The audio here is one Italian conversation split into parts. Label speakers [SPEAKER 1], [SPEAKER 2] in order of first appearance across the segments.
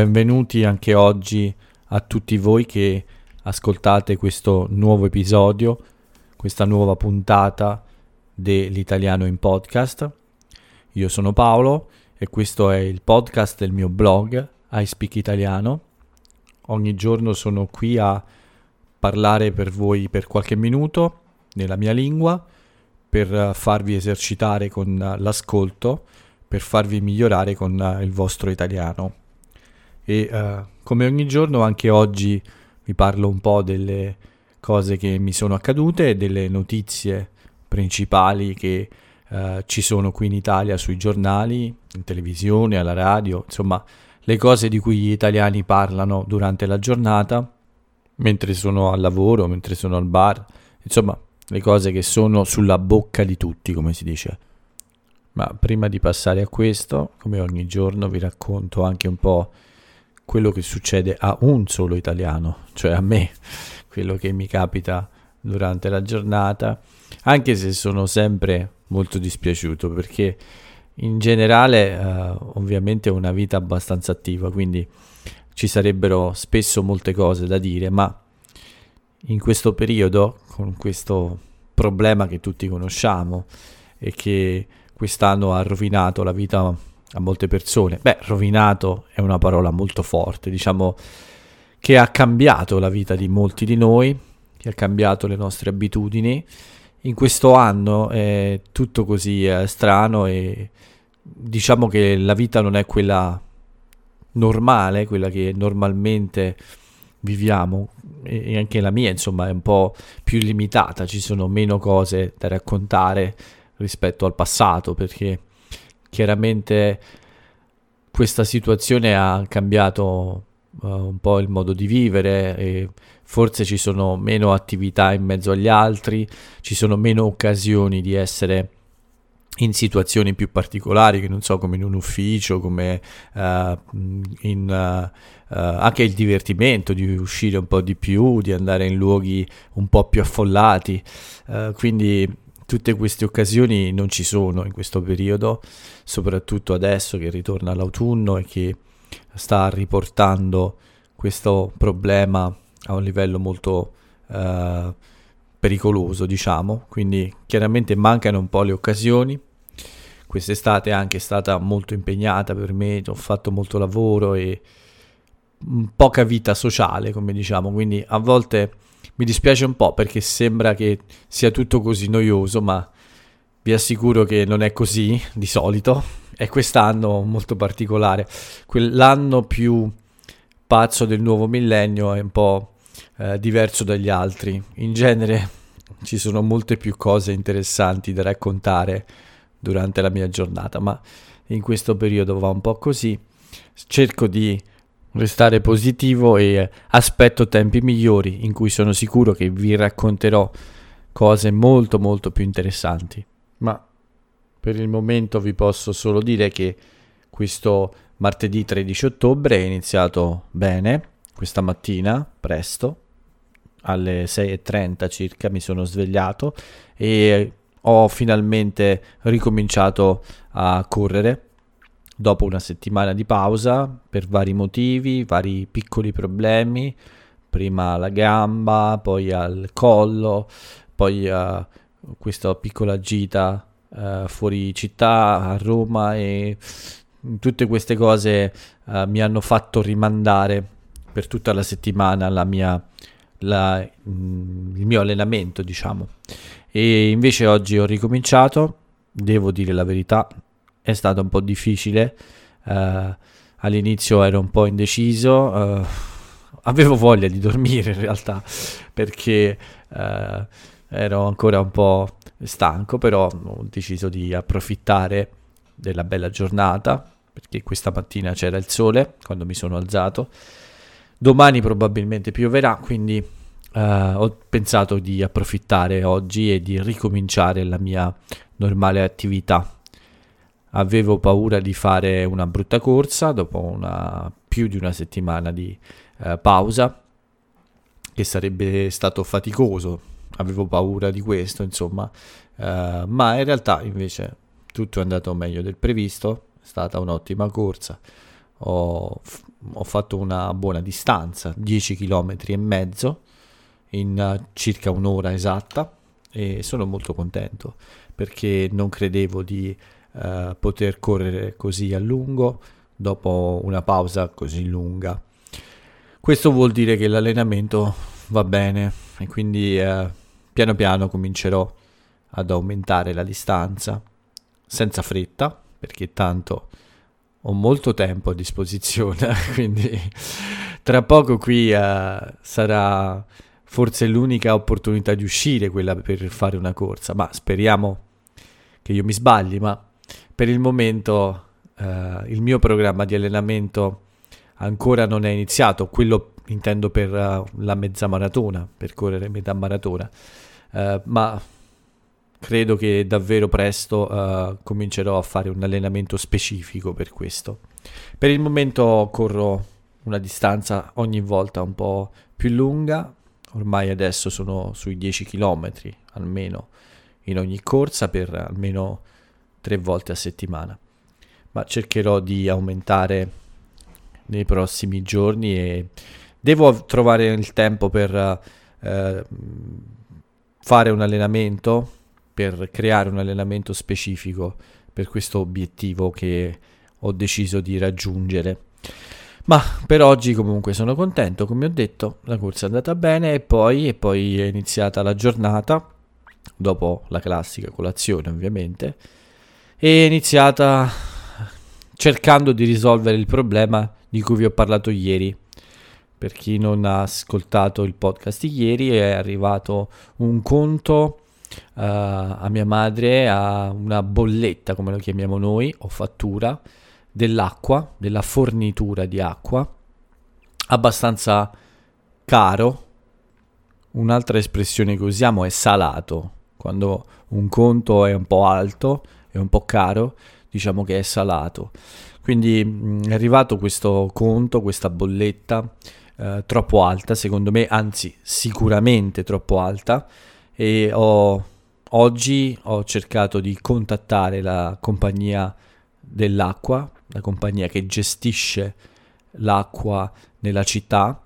[SPEAKER 1] benvenuti anche oggi a tutti voi che ascoltate questo nuovo episodio, questa nuova puntata dell'italiano in podcast. Io sono Paolo e questo è il podcast del mio blog I Speak Italiano. Ogni giorno sono qui a parlare per voi per qualche minuto nella mia lingua per farvi esercitare con l'ascolto, per farvi migliorare con il vostro italiano. E uh, come ogni giorno anche oggi vi parlo un po' delle cose che mi sono accadute, delle notizie principali che uh, ci sono qui in Italia sui giornali, in televisione, alla radio, insomma le cose di cui gli italiani parlano durante la giornata, mentre sono al lavoro, mentre sono al bar, insomma le cose che sono sulla bocca di tutti, come si dice. Ma prima di passare a questo, come ogni giorno, vi racconto anche un po' quello che succede a un solo italiano, cioè a me, quello che mi capita durante la giornata, anche se sono sempre molto dispiaciuto perché in generale eh, ovviamente ho una vita abbastanza attiva, quindi ci sarebbero spesso molte cose da dire, ma in questo periodo, con questo problema che tutti conosciamo e che quest'anno ha rovinato la vita a molte persone, beh, rovinato è una parola molto forte, diciamo che ha cambiato la vita di molti di noi, che ha cambiato le nostre abitudini. In questo anno è tutto così è strano e diciamo che la vita non è quella normale, quella che normalmente viviamo. E anche la mia insomma è un po' più limitata, ci sono meno cose da raccontare rispetto al passato perché chiaramente questa situazione ha cambiato uh, un po' il modo di vivere e forse ci sono meno attività in mezzo agli altri, ci sono meno occasioni di essere in situazioni più particolari, che non so, come in un ufficio, come uh, in uh, uh, anche il divertimento di uscire un po' di più, di andare in luoghi un po' più affollati. quindi tutte queste occasioni non ci sono in questo periodo, soprattutto adesso che ritorna l'autunno e che sta riportando questo problema a un livello molto pericoloso, diciamo. Quindi chiaramente mancano un po' le occasioni quest'estate è anche stata molto impegnata per me, ho fatto molto lavoro e poca vita sociale, come diciamo, quindi a volte mi dispiace un po' perché sembra che sia tutto così noioso, ma vi assicuro che non è così di solito. È quest'anno molto particolare, quell'anno più pazzo del nuovo millennio è un po' eh, diverso dagli altri. In genere ci sono molte più cose interessanti da raccontare durante la mia giornata, ma in questo periodo va un po' così. Cerco di restare positivo e aspetto tempi migliori in cui sono sicuro che vi racconterò cose molto molto più interessanti. Ma per il momento vi posso solo dire che questo martedì 13 ottobre è iniziato bene, questa mattina, presto, alle 6.30 circa mi sono svegliato e ho finalmente ricominciato a correre dopo una settimana di pausa per vari motivi, vari piccoli problemi, prima alla gamba, poi al collo, poi uh, questa piccola gita uh, fuori città a Roma e tutte queste cose uh, mi hanno fatto rimandare per tutta la settimana la mia, la, mm, il mio allenamento, diciamo. E invece oggi ho ricominciato, devo dire la verità, è stato un po' difficile. Uh, all'inizio ero un po' indeciso, uh, avevo voglia di dormire in realtà perché uh, ero ancora un po' stanco, però ho deciso di approfittare della bella giornata perché questa mattina c'era il sole quando mi sono alzato. Domani probabilmente pioverà, quindi ho pensato di approfittare oggi e di ricominciare la mia normale attività. Avevo paura di fare una brutta corsa dopo una, più di una settimana di uh, pausa, che sarebbe stato faticoso. Avevo paura di questo, insomma, uh, ma in realtà invece tutto è andato meglio del previsto. È stata un'ottima corsa. ho, ho fatto una buona distanza, 10 km e mezzo in uh, circa un'ora esatta e sono molto contento perché non credevo di uh, poter correre così a lungo dopo una pausa così lunga. Questo vuol dire che l'allenamento va bene e quindi uh, piano piano comincerò ad aumentare la distanza senza fretta perché tanto ho molto tempo a disposizione quindi tra poco qui uh, sarà forse l'unica opportunità di uscire quella per fare una corsa ma speriamo che io mi sbagli ma per il momento uh, il mio programma di allenamento ancora non è iniziato quello intendo per uh, la mezza maratona per correre metà maratona ma credo che davvero presto uh, comincerò a fare un allenamento specifico per questo. Per il momento corro una distanza ogni volta un po' più lunga, ormai adesso sono sui 10 km almeno in ogni corsa per almeno tre volte a settimana, ma cercherò di aumentare nei prossimi giorni e devo trovare il tempo per uh, fare un allenamento per creare un allenamento specifico per questo obiettivo che ho deciso di raggiungere. Ma per oggi comunque sono contento, come ho detto, la corsa è andata bene e poi, e poi è iniziata la giornata, dopo la classica colazione ovviamente, è iniziata cercando di risolvere il problema di cui vi ho parlato ieri. Per chi non ha ascoltato il podcast di ieri è arrivato un conto uh, a mia madre a una bolletta, come lo chiamiamo noi, o fattura dell'acqua, della fornitura di acqua, abbastanza caro. Un'altra espressione che usiamo è salato. Quando un conto è un po' alto, è un po' caro, diciamo che è salato. Quindi mh, è arrivato questo conto, questa bolletta eh, troppo alta, secondo me, anzi sicuramente troppo alta, e ho, oggi ho cercato di contattare la compagnia dell'acqua, la compagnia che gestisce l'acqua nella città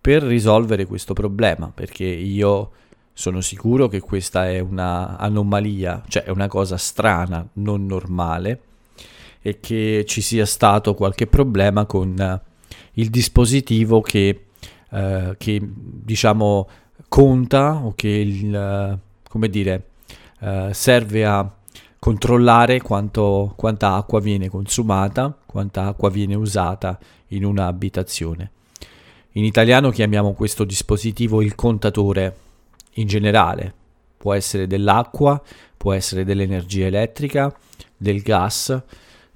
[SPEAKER 1] per risolvere questo problema, perché io sono sicuro che questa è un'anomalia, cioè è una cosa strana, non normale, e che ci sia stato qualche problema con il dispositivo che, eh, che diciamo conta o che il, come dire, uh, serve a controllare quanto, quanta acqua viene consumata, quanta acqua viene usata in un'abitazione. In italiano chiamiamo questo dispositivo il contatore in generale, può essere dell'acqua, può essere dell'energia elettrica, del gas,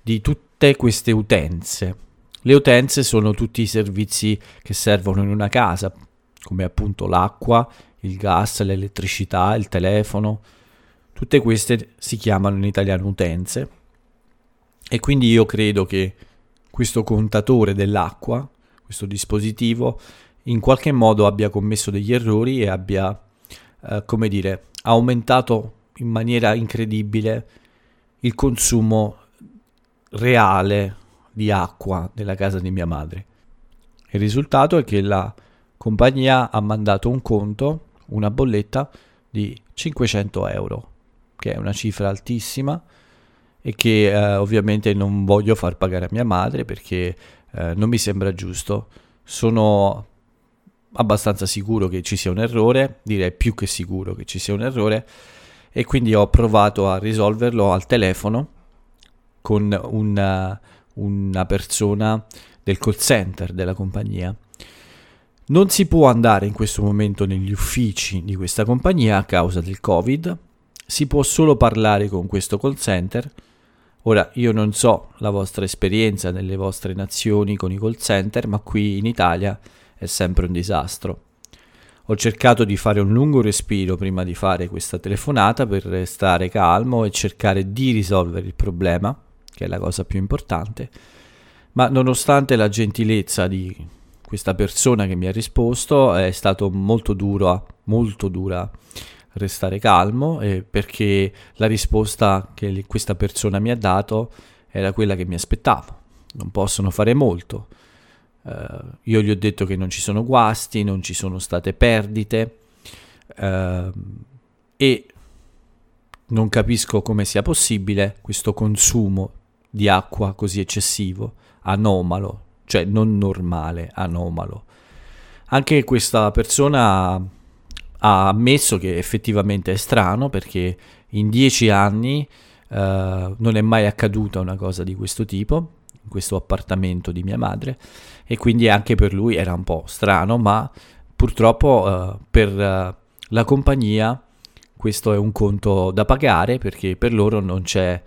[SPEAKER 1] di tutte queste utenze. Le utenze sono tutti i servizi che servono in una casa, come appunto l'acqua, il gas, l'elettricità, il telefono. Tutte queste si chiamano in italiano utenze. E quindi io credo che questo contatore dell'acqua, questo dispositivo, in qualche modo abbia commesso degli errori e abbia, eh, come dire, aumentato in maniera incredibile il consumo reale di acqua nella casa di mia madre. Il risultato è che la compagnia ha mandato un conto, una bolletta di 500 euro, che è una cifra altissima e che eh, ovviamente non voglio far pagare a mia madre perché eh, non mi sembra giusto. Sono abbastanza sicuro che ci sia un errore, direi più che sicuro che ci sia un errore e quindi ho provato a risolverlo al telefono con una, una persona del call center della compagnia non si può andare in questo momento negli uffici di questa compagnia a causa del Covid, si può solo parlare con questo call center. Ora, io non so la vostra esperienza nelle vostre nazioni con i call center, ma qui in Italia è sempre un disastro. Ho cercato di fare un lungo respiro prima di fare questa telefonata per restare calmo e cercare di risolvere il problema, che è la cosa più importante, ma nonostante la gentilezza di questa persona che mi ha risposto è stato molto duro, molto dura restare calmo eh, perché la risposta che questa persona mi ha dato era quella che mi aspettavo. non possono fare molto. Uh, io gli ho detto che non ci sono guasti, non ci sono state perdite uh, e non capisco come sia possibile questo consumo di acqua così eccessivo, anomalo, cioè non normale, anomalo. Anche questa persona ha ammesso che effettivamente è strano perché in dieci anni uh, non è mai accaduta una cosa di questo tipo questo appartamento di mia madre e quindi anche per lui era un po' strano ma purtroppo uh, per uh, la compagnia questo è un conto da pagare perché per loro non c'è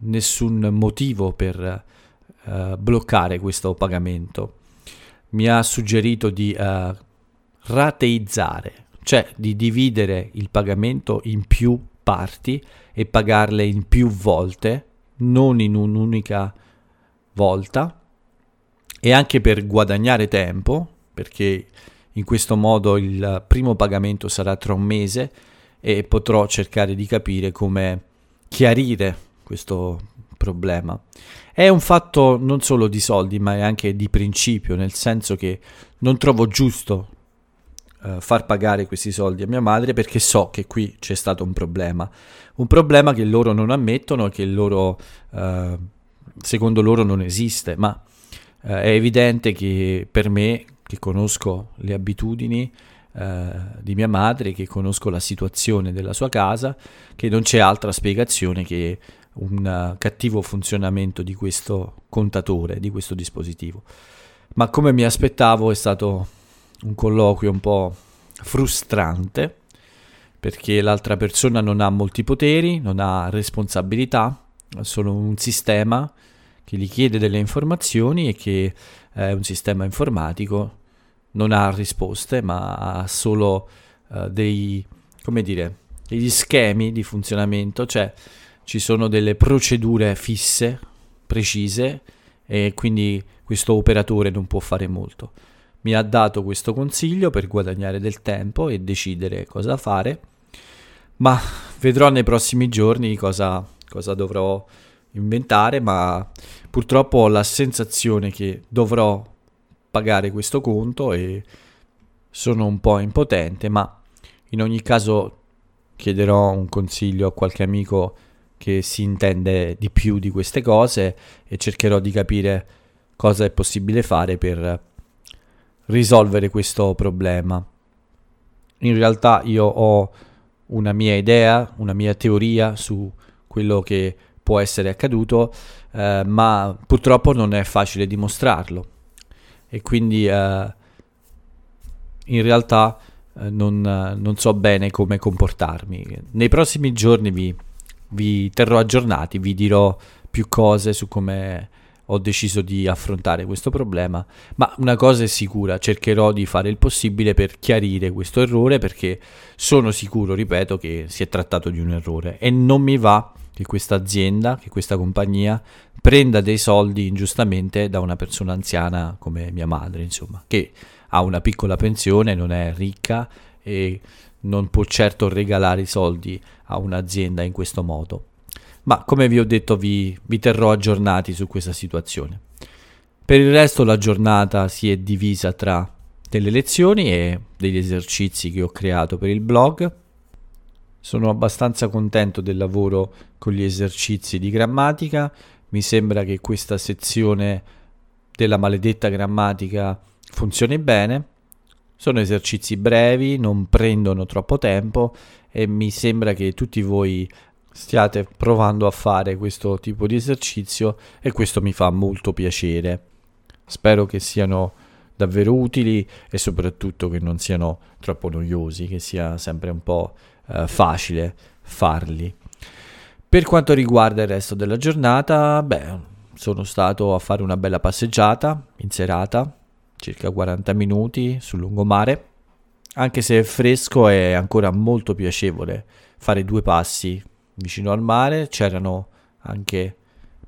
[SPEAKER 1] nessun motivo per bloccare questo pagamento. Mi ha suggerito di rateizzare cioè di dividere il pagamento in più parti e pagarle in più volte, non in un'unica volta, e anche per guadagnare tempo, perché in questo modo il primo pagamento sarà tra un mese e potrò cercare di capire come chiarire questo problema. È un fatto non solo di soldi, ma è anche di principio, nel senso che non trovo giusto uh, far pagare questi soldi a mia madre perché so che qui c'è stato un problema. Un problema che loro non ammettono, che loro, uh, secondo loro non esiste, ma uh, è evidente che per me, che conosco le abitudini, di mia madre, che conosco la situazione della sua casa, che non c'è altra spiegazione che un cattivo funzionamento di questo contatore, di questo dispositivo. Ma come mi aspettavo è stato un colloquio un po' frustrante perché l'altra persona non ha molti poteri, non ha responsabilità, è solo un sistema che gli chiede delle informazioni e che è un sistema informatico, non ha risposte ma ha solo uh, dei, come dire, degli schemi di funzionamento, cioè ci sono delle procedure fisse, precise e quindi questo operatore non può fare molto. Mi ha dato questo consiglio per guadagnare del tempo e decidere cosa fare, ma vedrò nei prossimi giorni cosa, cosa dovrò inventare, ma purtroppo ho la sensazione che dovrò pagare questo conto e sono un po' impotente, ma in ogni caso chiederò un consiglio a qualche amico che si intende di più di queste cose e cercherò di capire cosa è possibile fare per risolvere questo problema. In realtà io ho una mia idea, una mia teoria su quello che può essere accaduto, eh, ma purtroppo non è facile dimostrarlo. E quindi eh, in realtà eh, non, non, so bene come comportarmi. Nei prossimi giorni vi, vi terrò aggiornati, vi dirò più cose su come ho deciso di affrontare questo problema, ma una cosa è sicura, cercherò di fare il possibile per chiarire questo errore perché sono sicuro, ripeto, che si è trattato di un errore. E non mi va che questa azienda, che questa compagnia prenda dei soldi ingiustamente da una persona anziana come mia madre, insomma, che ha una piccola pensione, non è ricca e non può certo regalare i soldi a un'azienda in questo modo ma come vi ho detto vi, vi terrò aggiornati su questa situazione. Per il resto la giornata si è divisa tra delle lezioni e degli esercizi che ho creato per il blog. Sono abbastanza contento del lavoro con gli esercizi di grammatica. Mi sembra che questa sezione della maledetta grammatica funzioni bene. Sono esercizi brevi, non prendono troppo tempo e mi sembra che tutti voi stiate provando a fare questo tipo di esercizio e questo mi fa molto piacere. Spero che siano davvero utili e soprattutto che non siano troppo noiosi, che sia sempre un po' eh, facile farli. Per quanto riguarda il resto della giornata, beh, sono stato a fare una bella passeggiata in serata, circa 40 minuti sul lungomare. Anche se è fresco è ancora molto piacevole fare due passi vicino al mare, c'erano anche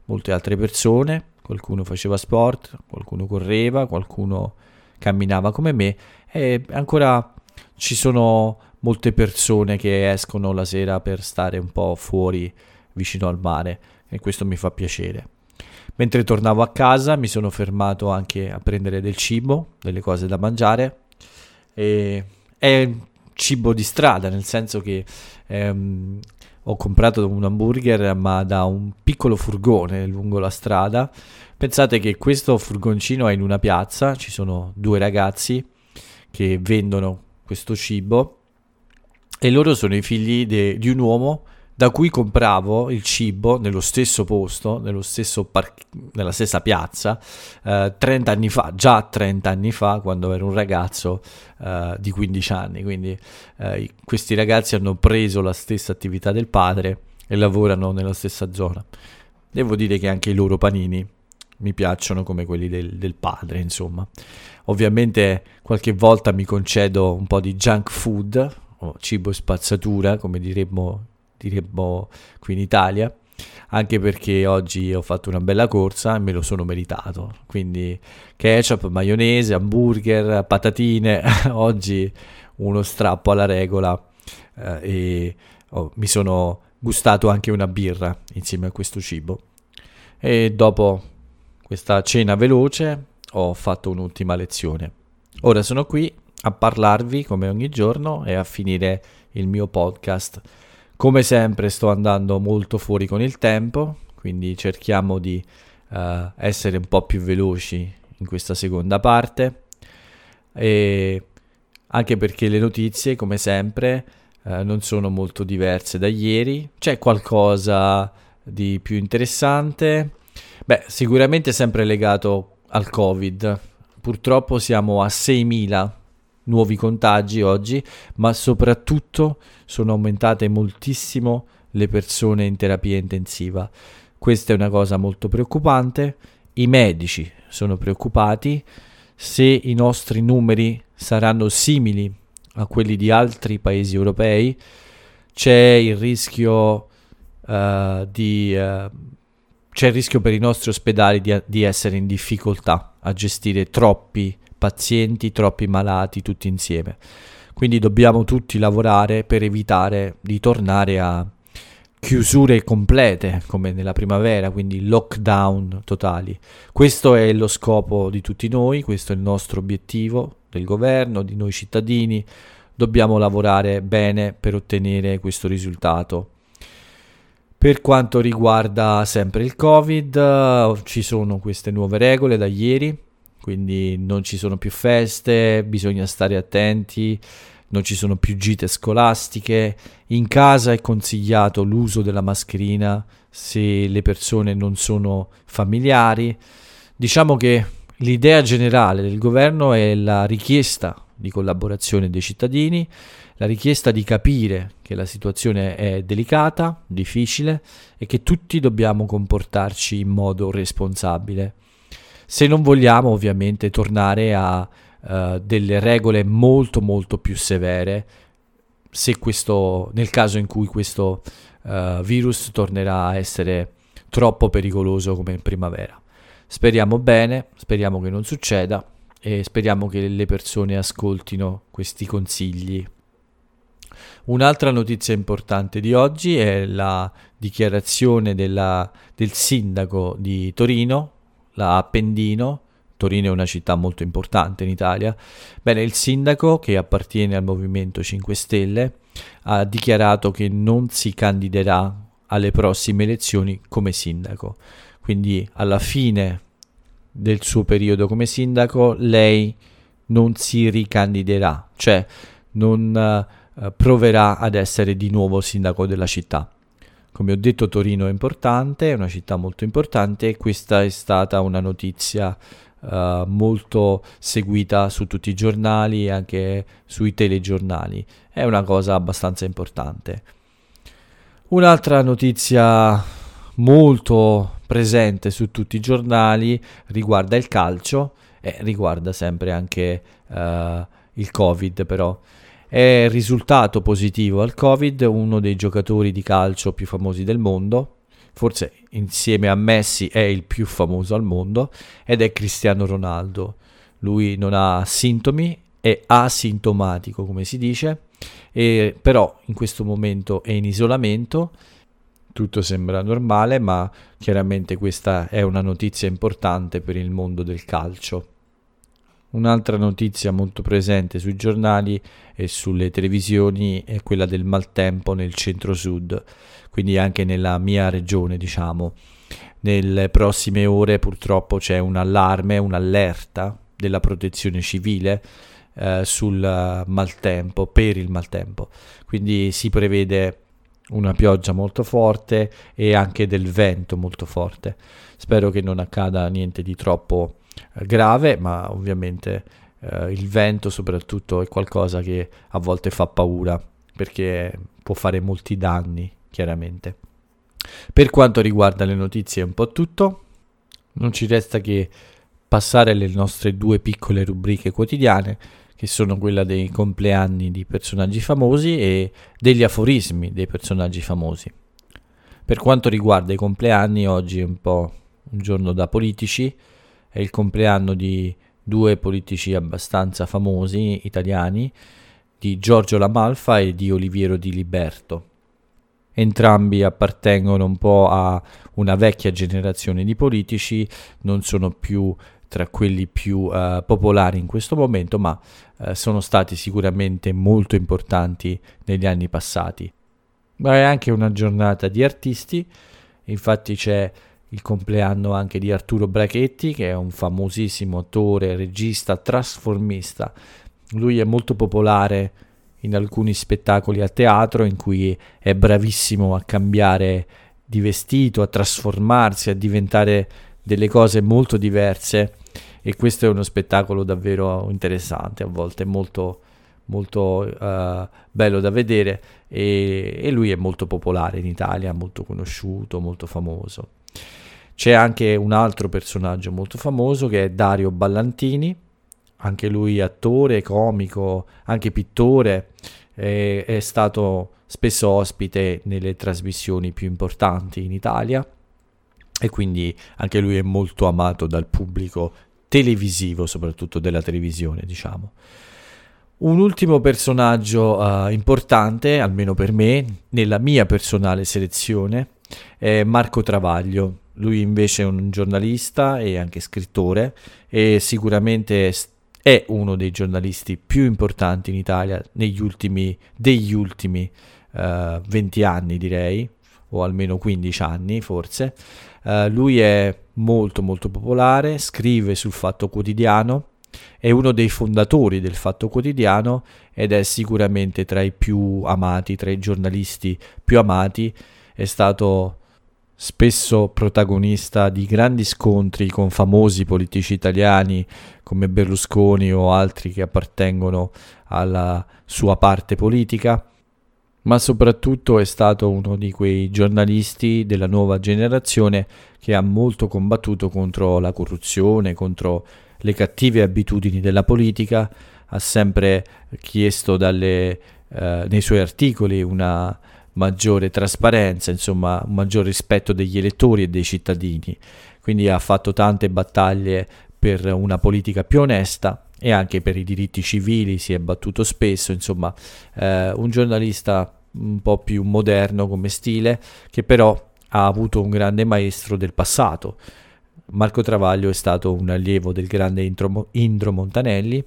[SPEAKER 1] molte altre persone, qualcuno faceva sport, qualcuno correva, qualcuno camminava come me e ancora ci sono molte persone che escono la sera per stare un po' fuori vicino al mare e questo mi fa piacere. Mentre tornavo a casa mi sono fermato anche a prendere del cibo, delle cose da mangiare. E è cibo di strada, nel senso che ehm, ho comprato un hamburger ma da un piccolo furgone lungo la strada. Pensate che questo furgoncino è in una piazza, ci sono due ragazzi che vendono questo cibo e loro sono i figli de- di un uomo da cui compravo il cibo nello stesso posto, nello stesso par- nella stessa piazza, eh, 30 anni fa, già 30 anni fa, quando ero un ragazzo eh, di 15 anni. Quindi eh, questi ragazzi hanno preso la stessa attività del padre e lavorano nella stessa zona. Devo dire che anche i loro panini mi piacciono come quelli del, del padre, insomma. Ovviamente qualche volta mi concedo un po' di junk food, o cibo spazzatura, come diremmo diremmo qui in Italia, anche perché oggi ho fatto una bella corsa e me lo sono meritato. Quindi ketchup, maionese, hamburger, patatine, oggi uno strappo alla regola eh, e oh, mi sono gustato anche una birra insieme a questo cibo. E dopo questa cena veloce ho fatto un'ultima lezione. Ora sono qui a parlarvi come ogni giorno e a finire il mio podcast come sempre sto andando molto fuori con il tempo, quindi cerchiamo di uh, essere un po' più veloci in questa seconda parte. E anche perché le notizie, come sempre, uh, non sono molto diverse da ieri. C'è qualcosa di più interessante. Beh, sicuramente sempre legato al Covid. Purtroppo siamo a 6.000 nuovi contagi oggi, ma soprattutto sono aumentate moltissimo le persone in terapia intensiva. Questa è una cosa molto preoccupante. I medici sono preoccupati se i nostri numeri saranno simili a quelli di altri paesi europei. C'è il rischio uh, di uh, c'è il rischio per i nostri ospedali di, di essere in difficoltà a gestire troppi pazienti, troppi malati tutti insieme. Quindi dobbiamo tutti lavorare per evitare di tornare a chiusure complete come nella primavera, quindi lockdown totali. Questo è lo scopo di tutti noi, questo è il nostro obiettivo del governo, di noi cittadini. Dobbiamo lavorare bene per ottenere questo risultato. Per quanto riguarda sempre il Covid, ci sono queste nuove regole da ieri quindi non ci sono più feste, bisogna stare attenti, non ci sono più gite scolastiche, in casa è consigliato l'uso della mascherina se le persone non sono familiari. Diciamo che l'idea generale del governo è la richiesta di collaborazione dei cittadini, la richiesta di capire che la situazione è delicata, difficile e che tutti dobbiamo comportarci in modo responsabile se non vogliamo ovviamente tornare a uh, delle regole molto molto più severe se questo, nel caso in cui questo uh, virus tornerà a essere troppo pericoloso come in primavera. Speriamo bene, speriamo che non succeda e speriamo che le persone ascoltino questi consigli. Un'altra notizia importante di oggi è la dichiarazione della, del sindaco di Torino, la Appendino, Torino è una città molto importante in Italia, bene, il sindaco che appartiene al Movimento 5 Stelle ha dichiarato che non si candiderà alle prossime elezioni come sindaco. Quindi alla fine del suo periodo come sindaco lei non si ricandiderà, cioè non uh, proverà ad essere di nuovo sindaco della città. Come ho detto Torino è importante, è una città molto importante e questa è stata una notizia uh, molto seguita su tutti i giornali e anche sui telegiornali. È una cosa abbastanza importante. Un'altra notizia molto presente su tutti i giornali riguarda il calcio e riguarda sempre anche uh, il Covid però. È risultato positivo al Covid uno dei giocatori di calcio più famosi del mondo, forse insieme a Messi è il più famoso al mondo, ed è Cristiano Ronaldo. Lui non ha sintomi, è asintomatico come si dice, e però in questo momento è in isolamento tutto sembra normale, ma chiaramente questa è una notizia importante per il mondo del calcio. Un'altra notizia molto presente sui giornali e sulle televisioni è quella del maltempo nel centro-sud, quindi anche nella mia regione, diciamo. Nelle prossime ore purtroppo c'è un allarme, un'allerta della protezione civile eh, sul maltempo, per il maltempo. Quindi si prevede una pioggia molto forte e anche del vento molto forte. Spero che non accada niente di troppo grave, ma ovviamente eh, il vento soprattutto è qualcosa che a volte fa paura perché può fare molti danni, chiaramente. Per quanto riguarda le notizie è un po' tutto, non ci resta che passare alle nostre due piccole rubriche quotidiane che sono quella dei compleanni di personaggi famosi e degli aforismi dei personaggi famosi. Per quanto riguarda i compleanni, oggi è un po' un giorno da politici, è il compleanno di due politici abbastanza famosi italiani, di Giorgio Lamalfa e di Oliviero Di Liberto. Entrambi appartengono un po' a una vecchia generazione di politici, non sono più tra quelli più uh, popolari in questo momento, ma uh, sono stati sicuramente molto importanti negli anni passati. Ma è anche una giornata di artisti, infatti c'è il compleanno anche di Arturo Brachetti, che è un famosissimo attore, regista, trasformista. Lui è molto popolare in alcuni spettacoli a teatro in cui è bravissimo a cambiare di vestito, a trasformarsi, a diventare delle cose molto diverse e questo è uno spettacolo davvero interessante, a volte molto, molto uh, bello da vedere e, e, lui è molto popolare in Italia, molto conosciuto, molto famoso. C'è anche un altro personaggio molto famoso che è Dario Ballantini, anche lui attore, comico, anche pittore, è, è stato spesso ospite nelle trasmissioni più importanti in Italia e quindi anche lui è molto amato dal pubblico televisivo, soprattutto della televisione, diciamo. Un ultimo personaggio uh, importante, almeno per me, nella mia personale selezione, è Marco Travaglio. Lui invece è un giornalista e anche scrittore e sicuramente è uno dei giornalisti più importanti in Italia negli ultimi, degli ultimi uh, 20 anni, direi, o almeno 15 anni forse. Uh, lui è molto molto popolare, scrive sul Fatto Quotidiano, è uno dei fondatori del Fatto Quotidiano ed è sicuramente tra i più amati, tra i giornalisti più amati, è stato spesso protagonista di grandi scontri con famosi politici italiani come Berlusconi o altri che appartengono alla sua parte politica ma soprattutto è stato uno di quei giornalisti della nuova generazione che ha molto combattuto contro la corruzione, contro le cattive abitudini della politica, ha sempre chiesto dalle, eh, nei suoi articoli una maggiore trasparenza, insomma un maggior rispetto degli elettori e dei cittadini, quindi ha fatto tante battaglie per una politica più onesta e anche per i diritti civili si è battuto spesso, insomma eh, un giornalista un po' più moderno come stile che però ha avuto un grande maestro del passato. Marco Travaglio è stato un allievo del grande Indro, Indro Montanelli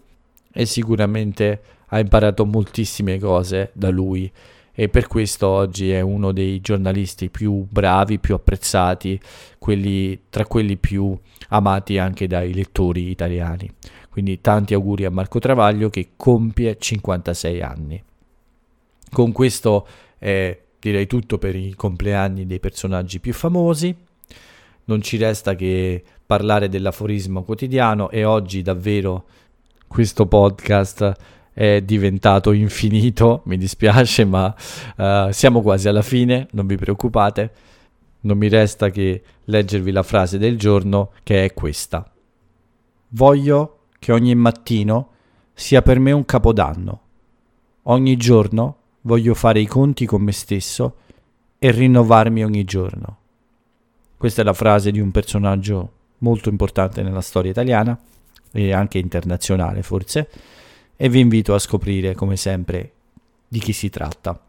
[SPEAKER 1] e sicuramente ha imparato moltissime cose da lui e per questo oggi è uno dei giornalisti più bravi, più apprezzati, quelli, tra quelli più amati anche dai lettori italiani. Quindi tanti auguri a Marco Travaglio che compie 56 anni. Con questo è direi tutto per i compleanni dei personaggi più famosi. Non ci resta che parlare dell'aforismo quotidiano e oggi davvero questo podcast è diventato infinito, mi dispiace, ma uh, siamo quasi alla fine, non vi preoccupate. Non mi resta che leggervi la frase del giorno che è questa. Voglio che ogni mattino sia per me un capodanno. Ogni giorno voglio fare i conti con me stesso e rinnovarmi ogni giorno. Questa è la frase di un personaggio molto importante nella storia italiana e anche internazionale forse, e vi invito a scoprire come sempre di chi si tratta.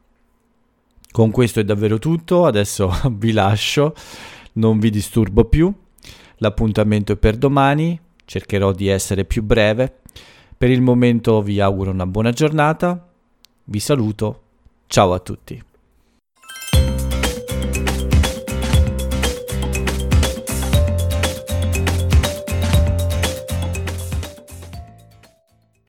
[SPEAKER 1] Con questo è davvero tutto, adesso vi lascio, non vi disturbo più. L'appuntamento è per domani, cercherò di essere più breve. Per il momento vi auguro una buona giornata, vi saluto, ciao a tutti.